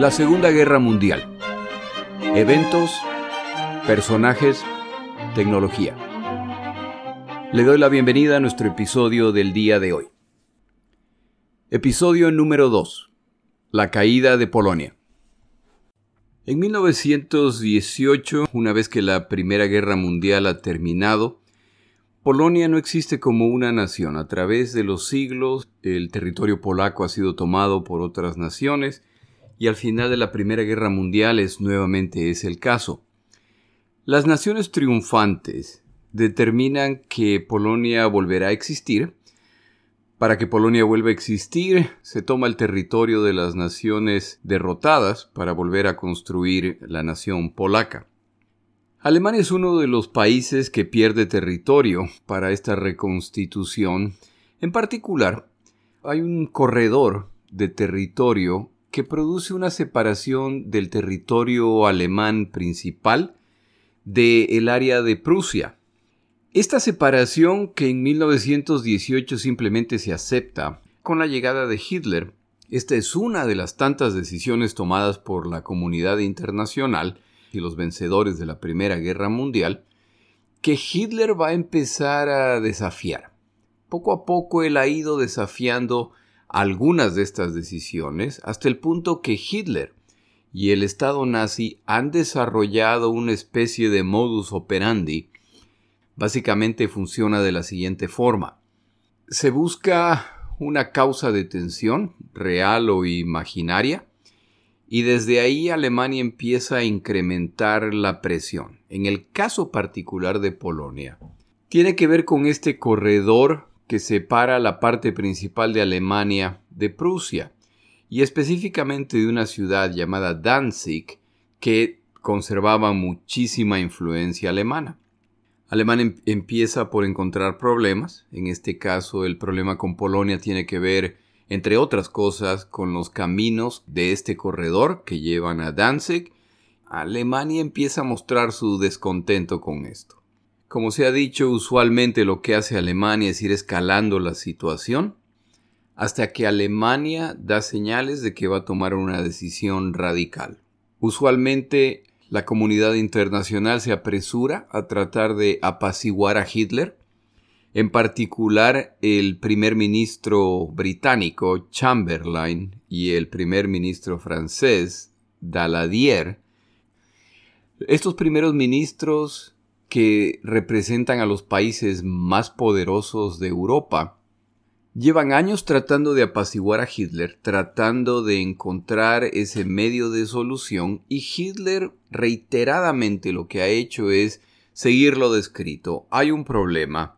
La Segunda Guerra Mundial. Eventos, personajes, tecnología. Le doy la bienvenida a nuestro episodio del día de hoy. Episodio número 2. La caída de Polonia. En 1918, una vez que la Primera Guerra Mundial ha terminado, Polonia no existe como una nación. A través de los siglos, el territorio polaco ha sido tomado por otras naciones y al final de la Primera Guerra Mundial es nuevamente es el caso. Las naciones triunfantes determinan que Polonia volverá a existir. Para que Polonia vuelva a existir, se toma el territorio de las naciones derrotadas para volver a construir la nación polaca. Alemania es uno de los países que pierde territorio para esta reconstitución. En particular, hay un corredor de territorio que produce una separación del territorio alemán principal del área de Prusia. Esta separación que en 1918 simplemente se acepta con la llegada de Hitler, esta es una de las tantas decisiones tomadas por la comunidad internacional y los vencedores de la Primera Guerra Mundial, que Hitler va a empezar a desafiar. Poco a poco él ha ido desafiando algunas de estas decisiones hasta el punto que Hitler y el Estado nazi han desarrollado una especie de modus operandi. Básicamente funciona de la siguiente forma. Se busca una causa de tensión, real o imaginaria, y desde ahí Alemania empieza a incrementar la presión. En el caso particular de Polonia, tiene que ver con este corredor que separa la parte principal de Alemania de Prusia, y específicamente de una ciudad llamada Danzig, que conservaba muchísima influencia alemana. Alemania em-, empieza por encontrar problemas, en este caso el problema con Polonia tiene que ver, entre otras cosas, con los caminos de este corredor que llevan a Danzig. Alemania empieza a mostrar su descontento con esto. Como se ha dicho, usualmente lo que hace Alemania es ir escalando la situación hasta que Alemania da señales de que va a tomar una decisión radical. Usualmente la comunidad internacional se apresura a tratar de apaciguar a Hitler, en particular el primer ministro británico Chamberlain y el primer ministro francés Daladier. Estos primeros ministros que representan a los países más poderosos de Europa, llevan años tratando de apaciguar a Hitler, tratando de encontrar ese medio de solución, y Hitler reiteradamente lo que ha hecho es seguir lo descrito. Hay un problema.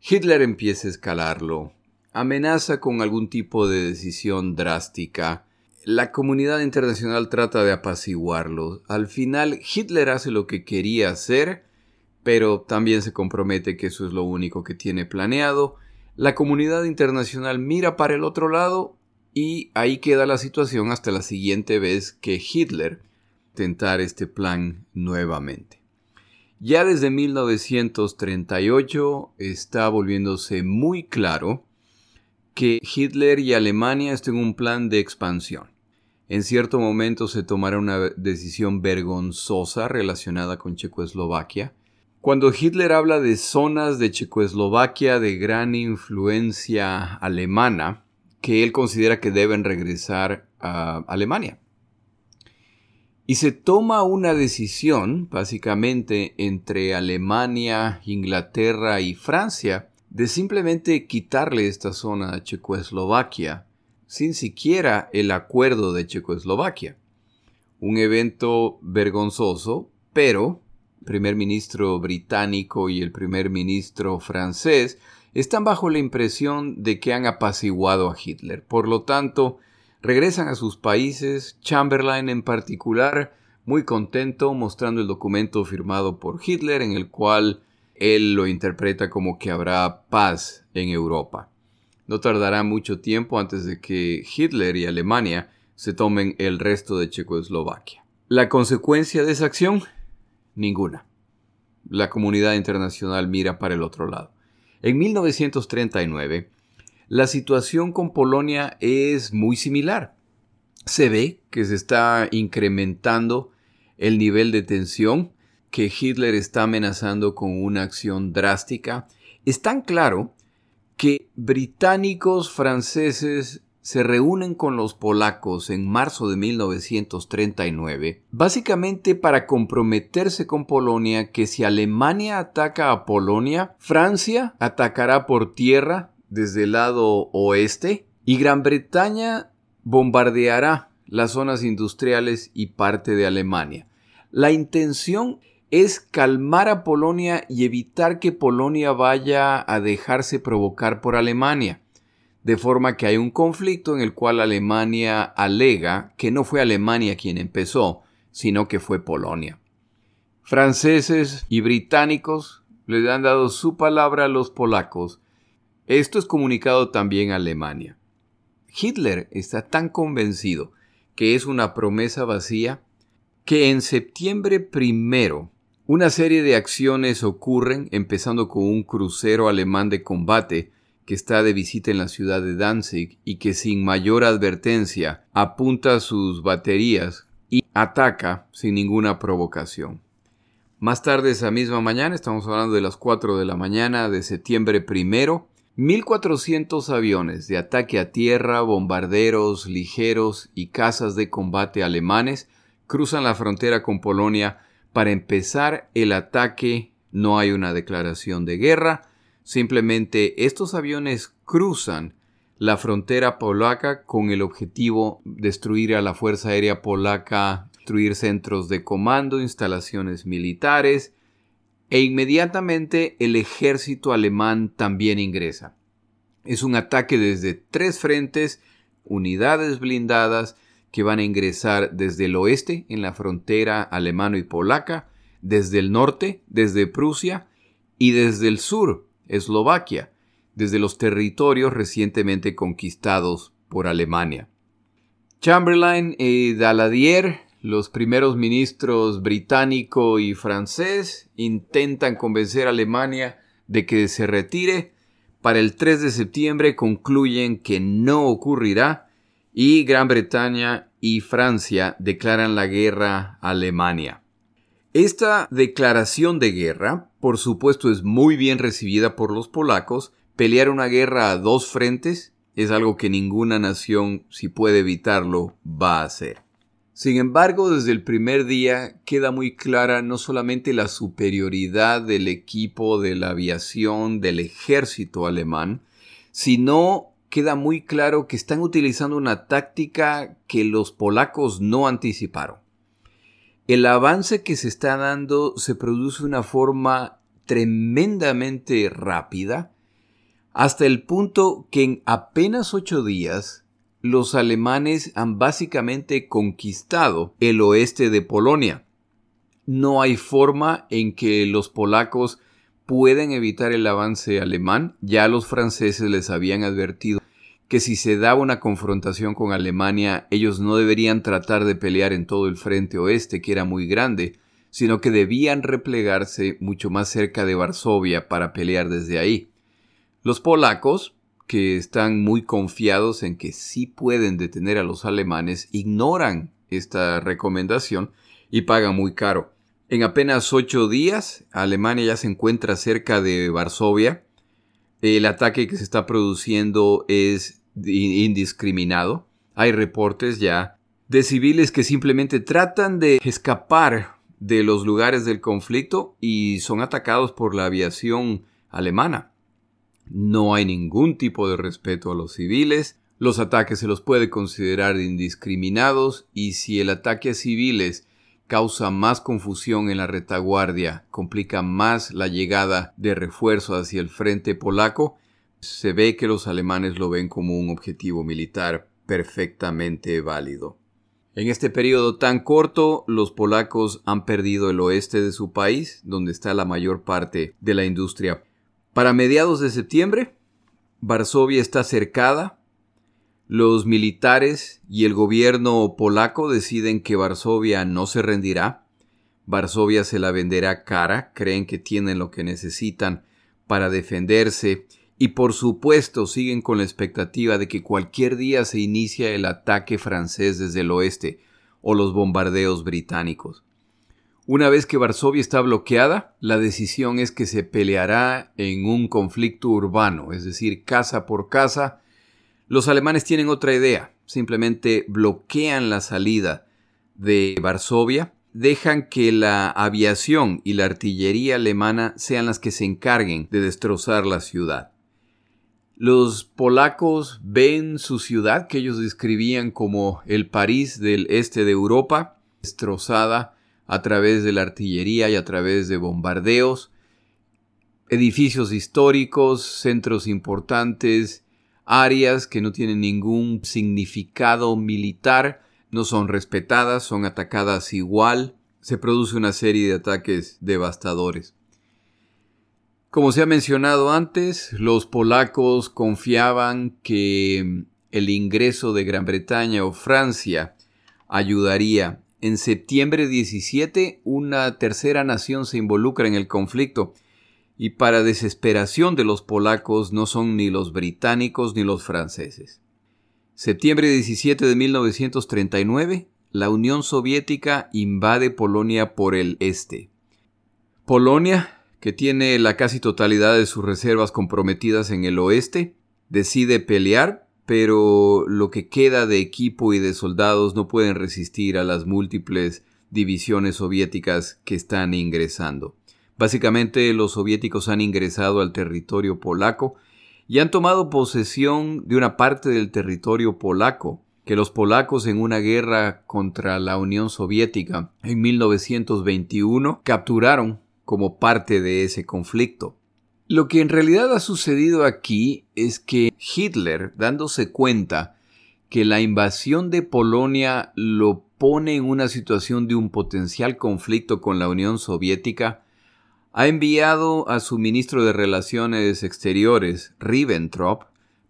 Hitler empieza a escalarlo, amenaza con algún tipo de decisión drástica. La comunidad internacional trata de apaciguarlo. Al final, Hitler hace lo que quería hacer, pero también se compromete que eso es lo único que tiene planeado. La comunidad internacional mira para el otro lado y ahí queda la situación hasta la siguiente vez que Hitler tentar este plan nuevamente. Ya desde 1938 está volviéndose muy claro que Hitler y Alemania están en un plan de expansión. En cierto momento se tomará una decisión vergonzosa relacionada con Checoslovaquia, cuando Hitler habla de zonas de Checoslovaquia de gran influencia alemana, que él considera que deben regresar a Alemania. Y se toma una decisión, básicamente, entre Alemania, Inglaterra y Francia, de simplemente quitarle esta zona a Checoslovaquia, sin siquiera el acuerdo de Checoslovaquia. Un evento vergonzoso, pero primer ministro británico y el primer ministro francés están bajo la impresión de que han apaciguado a Hitler. Por lo tanto, regresan a sus países, Chamberlain en particular, muy contento mostrando el documento firmado por Hitler en el cual él lo interpreta como que habrá paz en Europa. No tardará mucho tiempo antes de que Hitler y Alemania se tomen el resto de Checoslovaquia. La consecuencia de esa acción Ninguna. La comunidad internacional mira para el otro lado. En 1939, la situación con Polonia es muy similar. Se ve que se está incrementando el nivel de tensión, que Hitler está amenazando con una acción drástica. Es tan claro que británicos, franceses, se reúnen con los polacos en marzo de 1939, básicamente para comprometerse con Polonia que si Alemania ataca a Polonia, Francia atacará por tierra desde el lado oeste y Gran Bretaña bombardeará las zonas industriales y parte de Alemania. La intención es calmar a Polonia y evitar que Polonia vaya a dejarse provocar por Alemania de forma que hay un conflicto en el cual Alemania alega que no fue Alemania quien empezó, sino que fue Polonia. Franceses y británicos les han dado su palabra a los polacos. Esto es comunicado también a Alemania. Hitler está tan convencido que es una promesa vacía que en septiembre primero una serie de acciones ocurren, empezando con un crucero alemán de combate que está de visita en la ciudad de Danzig y que sin mayor advertencia apunta sus baterías y ataca sin ninguna provocación. Más tarde esa misma mañana, estamos hablando de las 4 de la mañana de septiembre primero, 1.400 aviones de ataque a tierra, bombarderos ligeros y cazas de combate alemanes cruzan la frontera con Polonia para empezar el ataque. No hay una declaración de guerra, Simplemente estos aviones cruzan la frontera polaca con el objetivo de destruir a la Fuerza Aérea Polaca, destruir centros de comando, instalaciones militares, e inmediatamente el ejército alemán también ingresa. Es un ataque desde tres frentes, unidades blindadas que van a ingresar desde el oeste en la frontera alemano y polaca, desde el norte, desde Prusia, y desde el sur, Eslovaquia, desde los territorios recientemente conquistados por Alemania. Chamberlain y Daladier, los primeros ministros británico y francés, intentan convencer a Alemania de que se retire. Para el 3 de septiembre concluyen que no ocurrirá y Gran Bretaña y Francia declaran la guerra a Alemania. Esta declaración de guerra, por supuesto, es muy bien recibida por los polacos. Pelear una guerra a dos frentes es algo que ninguna nación, si puede evitarlo, va a hacer. Sin embargo, desde el primer día queda muy clara no solamente la superioridad del equipo de la aviación del ejército alemán, sino queda muy claro que están utilizando una táctica que los polacos no anticiparon el avance que se está dando se produce de una forma tremendamente rápida, hasta el punto que en apenas ocho días los alemanes han básicamente conquistado el oeste de Polonia. No hay forma en que los polacos puedan evitar el avance alemán, ya los franceses les habían advertido que si se daba una confrontación con Alemania, ellos no deberían tratar de pelear en todo el frente oeste, que era muy grande, sino que debían replegarse mucho más cerca de Varsovia para pelear desde ahí. Los polacos, que están muy confiados en que sí pueden detener a los alemanes, ignoran esta recomendación y pagan muy caro. En apenas ocho días, Alemania ya se encuentra cerca de Varsovia. El ataque que se está produciendo es indiscriminado. Hay reportes ya de civiles que simplemente tratan de escapar de los lugares del conflicto y son atacados por la aviación alemana. No hay ningún tipo de respeto a los civiles, los ataques se los puede considerar indiscriminados y si el ataque a civiles causa más confusión en la retaguardia, complica más la llegada de refuerzo hacia el frente polaco, se ve que los alemanes lo ven como un objetivo militar perfectamente válido. En este periodo tan corto, los polacos han perdido el oeste de su país, donde está la mayor parte de la industria. Para mediados de septiembre, Varsovia está cercada. Los militares y el gobierno polaco deciden que Varsovia no se rendirá. Varsovia se la venderá cara, creen que tienen lo que necesitan para defenderse y por supuesto siguen con la expectativa de que cualquier día se inicie el ataque francés desde el oeste o los bombardeos británicos. Una vez que Varsovia está bloqueada, la decisión es que se peleará en un conflicto urbano, es decir, casa por casa. Los alemanes tienen otra idea, simplemente bloquean la salida de Varsovia, dejan que la aviación y la artillería alemana sean las que se encarguen de destrozar la ciudad. Los polacos ven su ciudad, que ellos describían como el París del este de Europa, destrozada a través de la artillería y a través de bombardeos, edificios históricos, centros importantes, áreas que no tienen ningún significado militar, no son respetadas, son atacadas igual, se produce una serie de ataques devastadores. Como se ha mencionado antes, los polacos confiaban que el ingreso de Gran Bretaña o Francia ayudaría. En septiembre 17, una tercera nación se involucra en el conflicto y para desesperación de los polacos no son ni los británicos ni los franceses. Septiembre 17 de 1939, la Unión Soviética invade Polonia por el este. Polonia que tiene la casi totalidad de sus reservas comprometidas en el oeste, decide pelear, pero lo que queda de equipo y de soldados no pueden resistir a las múltiples divisiones soviéticas que están ingresando. Básicamente los soviéticos han ingresado al territorio polaco y han tomado posesión de una parte del territorio polaco que los polacos en una guerra contra la Unión Soviética en 1921 capturaron como parte de ese conflicto. Lo que en realidad ha sucedido aquí es que Hitler, dándose cuenta que la invasión de Polonia lo pone en una situación de un potencial conflicto con la Unión Soviética, ha enviado a su ministro de Relaciones Exteriores, Ribbentrop,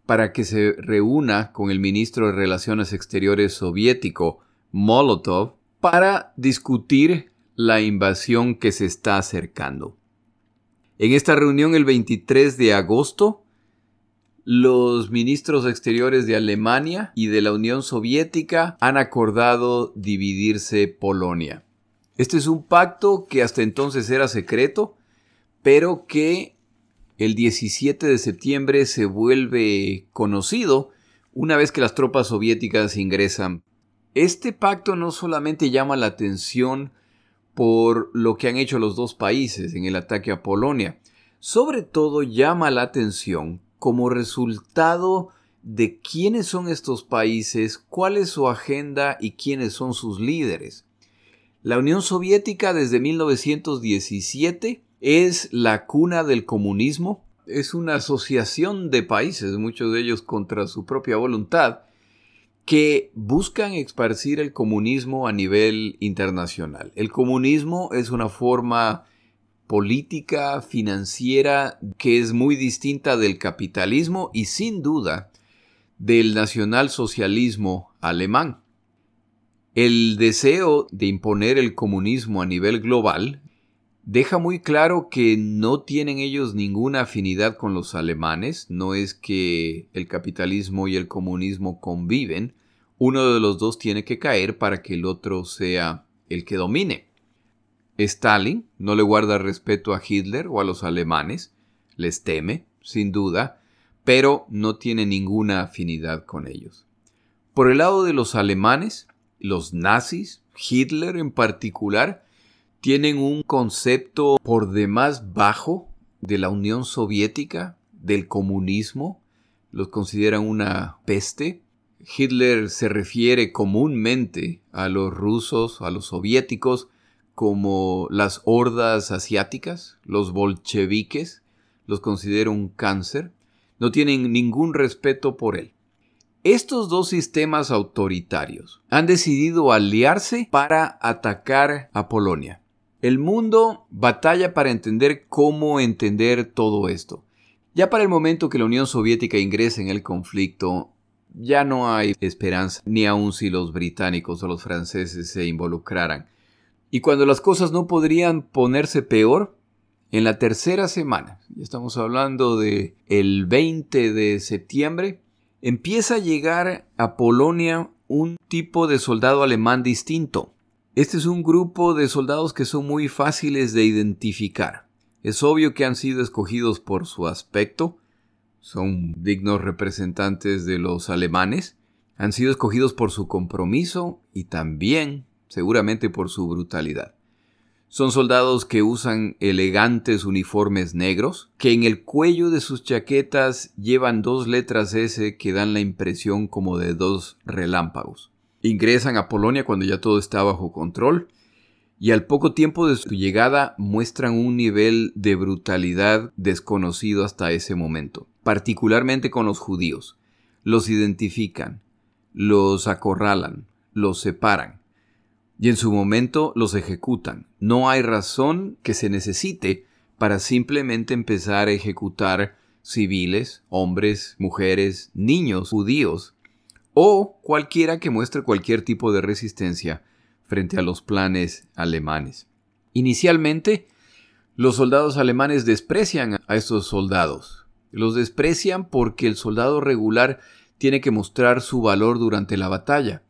para que se reúna con el ministro de Relaciones Exteriores soviético, Molotov, para discutir la invasión que se está acercando. En esta reunión el 23 de agosto, los ministros exteriores de Alemania y de la Unión Soviética han acordado dividirse Polonia. Este es un pacto que hasta entonces era secreto, pero que el 17 de septiembre se vuelve conocido una vez que las tropas soviéticas ingresan. Este pacto no solamente llama la atención por lo que han hecho los dos países en el ataque a Polonia. Sobre todo llama la atención como resultado de quiénes son estos países, cuál es su agenda y quiénes son sus líderes. La Unión Soviética desde 1917 es la cuna del comunismo, es una asociación de países, muchos de ellos contra su propia voluntad, que buscan esparcir el comunismo a nivel internacional. El comunismo es una forma política, financiera, que es muy distinta del capitalismo y sin duda del nacionalsocialismo alemán. El deseo de imponer el comunismo a nivel global deja muy claro que no tienen ellos ninguna afinidad con los alemanes, no es que el capitalismo y el comunismo conviven, uno de los dos tiene que caer para que el otro sea el que domine. Stalin no le guarda respeto a Hitler o a los alemanes, les teme, sin duda, pero no tiene ninguna afinidad con ellos. Por el lado de los alemanes, los nazis, Hitler en particular, tienen un concepto por demás bajo de la Unión Soviética, del comunismo, los consideran una peste, Hitler se refiere comúnmente a los rusos, a los soviéticos, como las hordas asiáticas, los bolcheviques, los considera un cáncer, no tienen ningún respeto por él. Estos dos sistemas autoritarios han decidido aliarse para atacar a Polonia. El mundo batalla para entender cómo entender todo esto. Ya para el momento que la Unión Soviética ingrese en el conflicto, ya no hay esperanza, ni aun si los británicos o los franceses se involucraran. Y cuando las cosas no podrían ponerse peor, En la tercera semana, estamos hablando de el 20 de septiembre, empieza a llegar a Polonia un tipo de soldado alemán distinto. Este es un grupo de soldados que son muy fáciles de identificar. Es obvio que han sido escogidos por su aspecto, son dignos representantes de los alemanes, han sido escogidos por su compromiso y también seguramente por su brutalidad. Son soldados que usan elegantes uniformes negros, que en el cuello de sus chaquetas llevan dos letras S que dan la impresión como de dos relámpagos. Ingresan a Polonia cuando ya todo está bajo control y al poco tiempo de su llegada muestran un nivel de brutalidad desconocido hasta ese momento, particularmente con los judíos. Los identifican, los acorralan, los separan, y en su momento los ejecutan. No hay razón que se necesite para simplemente empezar a ejecutar civiles, hombres, mujeres, niños, judíos, o cualquiera que muestre cualquier tipo de resistencia frente a los planes alemanes. Inicialmente, los soldados alemanes desprecian a estos soldados. Los desprecian porque el soldado regular tiene que mostrar su valor durante la batalla.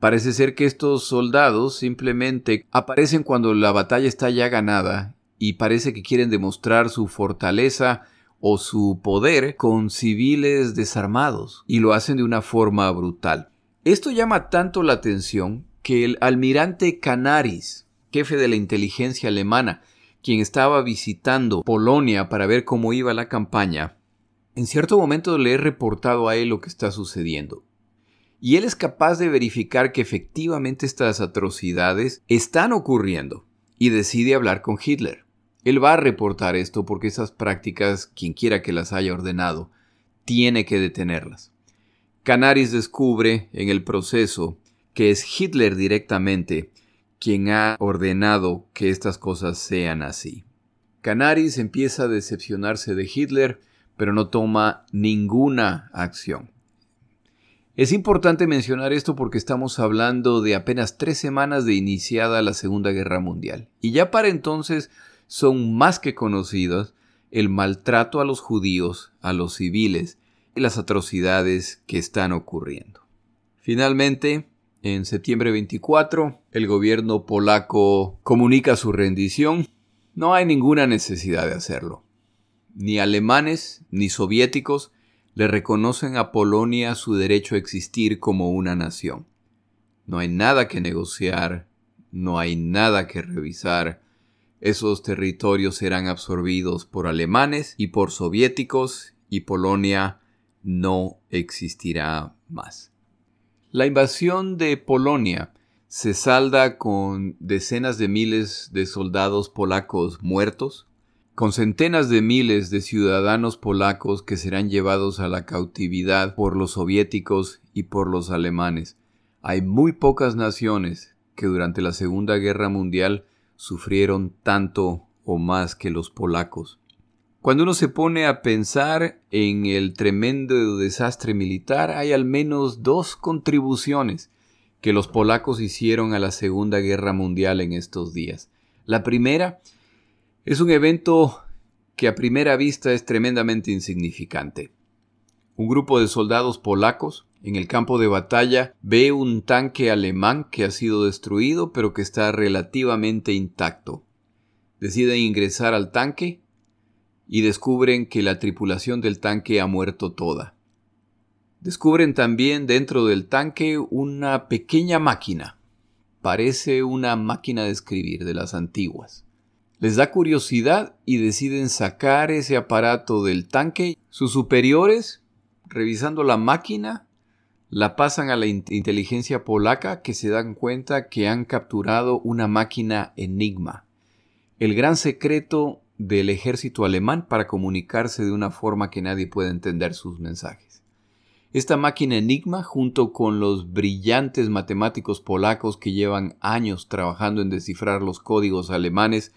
Parece ser que estos soldados simplemente aparecen cuando la batalla está ya ganada y parece que quieren demostrar su fortaleza o su poder con civiles desarmados y lo hacen de una forma brutal. Esto llama tanto la atención que el almirante Canaris, jefe de la inteligencia alemana, quien estaba visitando Polonia para ver cómo iba la campaña, en cierto momento le he reportado a él lo que está sucediendo y él es capaz de verificar que efectivamente estas atrocidades están ocurriendo y decide hablar con Hitler. Él va a reportar esto porque esas prácticas, quien quiera que las haya ordenado, tiene que detenerlas. Canaris descubre en el proceso que es Hitler directamente quien ha ordenado que estas cosas sean así. Canaris empieza a decepcionarse de Hitler, pero no toma ninguna acción. Es importante mencionar esto porque estamos hablando de apenas tres semanas de iniciada la Segunda Guerra Mundial, y ya para entonces son más que conocidos el maltrato a los judíos, a los civiles y las atrocidades que están ocurriendo. Finalmente, en septiembre 24, el gobierno polaco comunica su rendición. No hay ninguna necesidad de hacerlo. Ni alemanes ni soviéticos le reconocen a Polonia su derecho a existir como una nación. No hay nada que negociar, no hay nada que revisar. Esos territorios serán absorbidos por alemanes y por soviéticos y Polonia no existirá más. La invasión de Polonia se salda con decenas de miles de soldados polacos muertos, con centenas de miles de ciudadanos polacos que serán llevados a la cautividad por los soviéticos y por los alemanes. Hay muy pocas naciones que durante la Segunda Guerra Mundial sufrieron tanto o más que los polacos. Cuando uno se pone a pensar en el tremendo desastre militar, hay al menos dos contribuciones que los polacos hicieron a la Segunda Guerra Mundial en estos días. La primera es un evento que a primera vista es tremendamente insignificante. Un grupo de soldados polacos en el campo de batalla ve un tanque alemán que ha sido destruido pero que está relativamente intacto. Deciden ingresar al tanque y descubren que la tripulación del tanque ha muerto toda. Descubren también dentro del tanque una pequeña máquina. Parece una máquina de escribir de las antiguas. Les da curiosidad y deciden sacar ese aparato del tanque. Sus superiores, revisando la máquina, la pasan a la inteligencia polaca que se dan cuenta que han capturado una máquina Enigma, el gran secreto del ejército alemán para comunicarse de una forma que nadie pueda entender sus mensajes. Esta máquina Enigma, junto con los brillantes matemáticos polacos que llevan años trabajando en descifrar los códigos alemanes,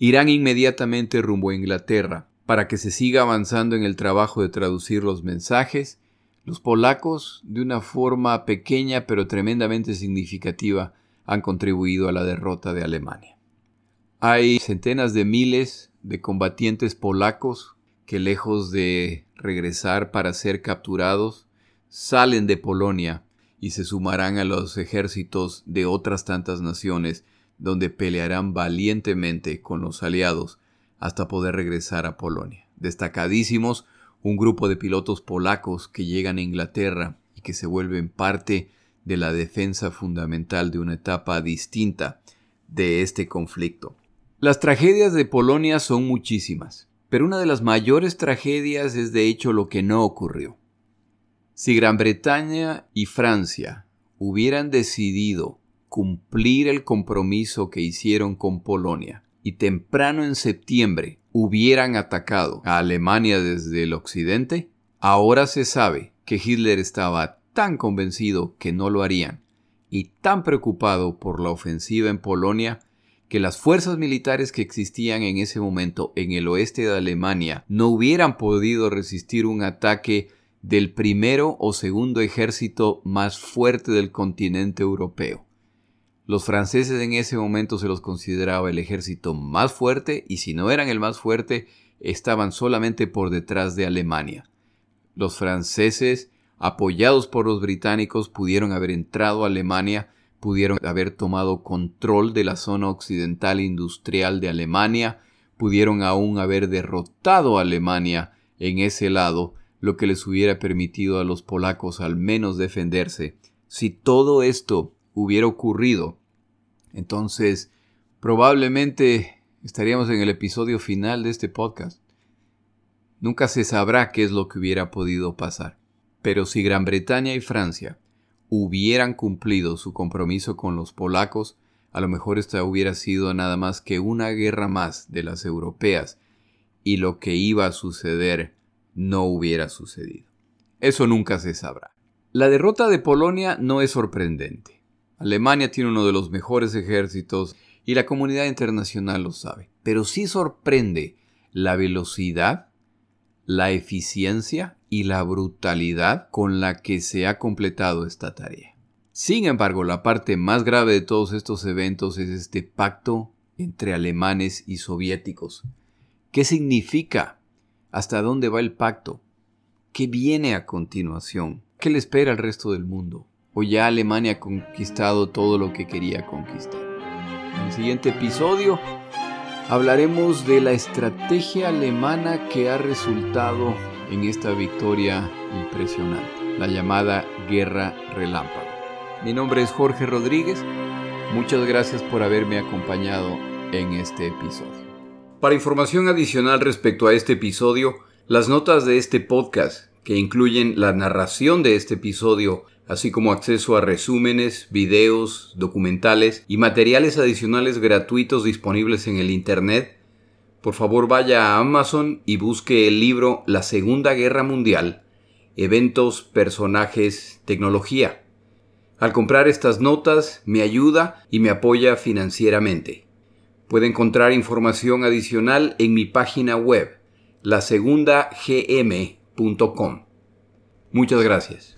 irán inmediatamente rumbo a Inglaterra para que se siga avanzando en el trabajo de traducir los mensajes. Los polacos, de una forma pequeña pero tremendamente significativa, han contribuido a la derrota de Alemania. Hay centenas de miles de combatientes polacos que lejos de regresar para ser capturados, salen de Polonia y se sumarán a los ejércitos de otras tantas naciones donde pelearán valientemente con los aliados hasta poder regresar a Polonia. Destacadísimos un grupo de pilotos polacos que llegan a Inglaterra y que se vuelven parte de la defensa fundamental de una etapa distinta de este conflicto. Las tragedias de Polonia son muchísimas, pero una de las mayores tragedias es de hecho lo que no ocurrió. Si Gran Bretaña y Francia hubieran decidido cumplir el compromiso que hicieron con Polonia y temprano en septiembre hubieran atacado a Alemania desde el occidente, ahora se sabe que Hitler estaba tan convencido que no lo harían y tan preocupado por la ofensiva en Polonia que las fuerzas militares que existían en ese momento en el oeste de Alemania no hubieran podido resistir un ataque del primero o segundo ejército más fuerte del continente europeo. Los franceses en ese momento se los consideraba el ejército más fuerte y si no eran el más fuerte, estaban solamente por detrás de Alemania. Los franceses, apoyados por los británicos, pudieron haber entrado a Alemania, pudieron haber tomado control de la zona occidental industrial de Alemania, pudieron aún haber derrotado a Alemania en ese lado, lo que les hubiera permitido a los polacos al menos defenderse. Si todo esto hubiera ocurrido, entonces probablemente estaríamos en el episodio final de este podcast. Nunca se sabrá qué es lo que hubiera podido pasar. Pero si Gran Bretaña y Francia hubieran cumplido su compromiso con los polacos, a lo mejor esta hubiera sido nada más que una guerra más de las europeas, y lo que iba a suceder no hubiera sucedido. Eso nunca se sabrá. La derrota de Polonia no es sorprendente. Alemania tiene uno de los mejores ejércitos y la comunidad internacional lo sabe. Pero sí sorprende la velocidad, la eficiencia y la brutalidad con la que se ha completado esta tarea. Sin embargo, la parte más grave de todos estos eventos es este pacto entre alemanes y soviéticos. ¿Qué significa ¿Hasta dónde va el pacto? ¿Qué viene a continuación? ¿Qué le espera al resto del mundo? ¿O ya Alemania ha conquistado todo lo que quería conquistar? En el siguiente episodio hablaremos de la estrategia alemana que ha resultado en esta victoria impresionante, la llamada Guerra Relámpago. Mi nombre es Jorge Rodríguez. Muchas gracias por haberme acompañado en este episodio. Para información adicional respecto a este episodio, las notas de este podcast, que incluyen la narración de este episodio, así como acceso a resúmenes, videos, documentales y materiales adicionales gratuitos disponibles en el Internet, por favor vaya a Amazon y busque el libro La Segunda Guerra Mundial, Eventos, Personajes, Tecnología. Al comprar estas notas me ayuda y me apoya financieramente. Puede encontrar información adicional en mi página web, lasegundagm.com. Muchas gracias.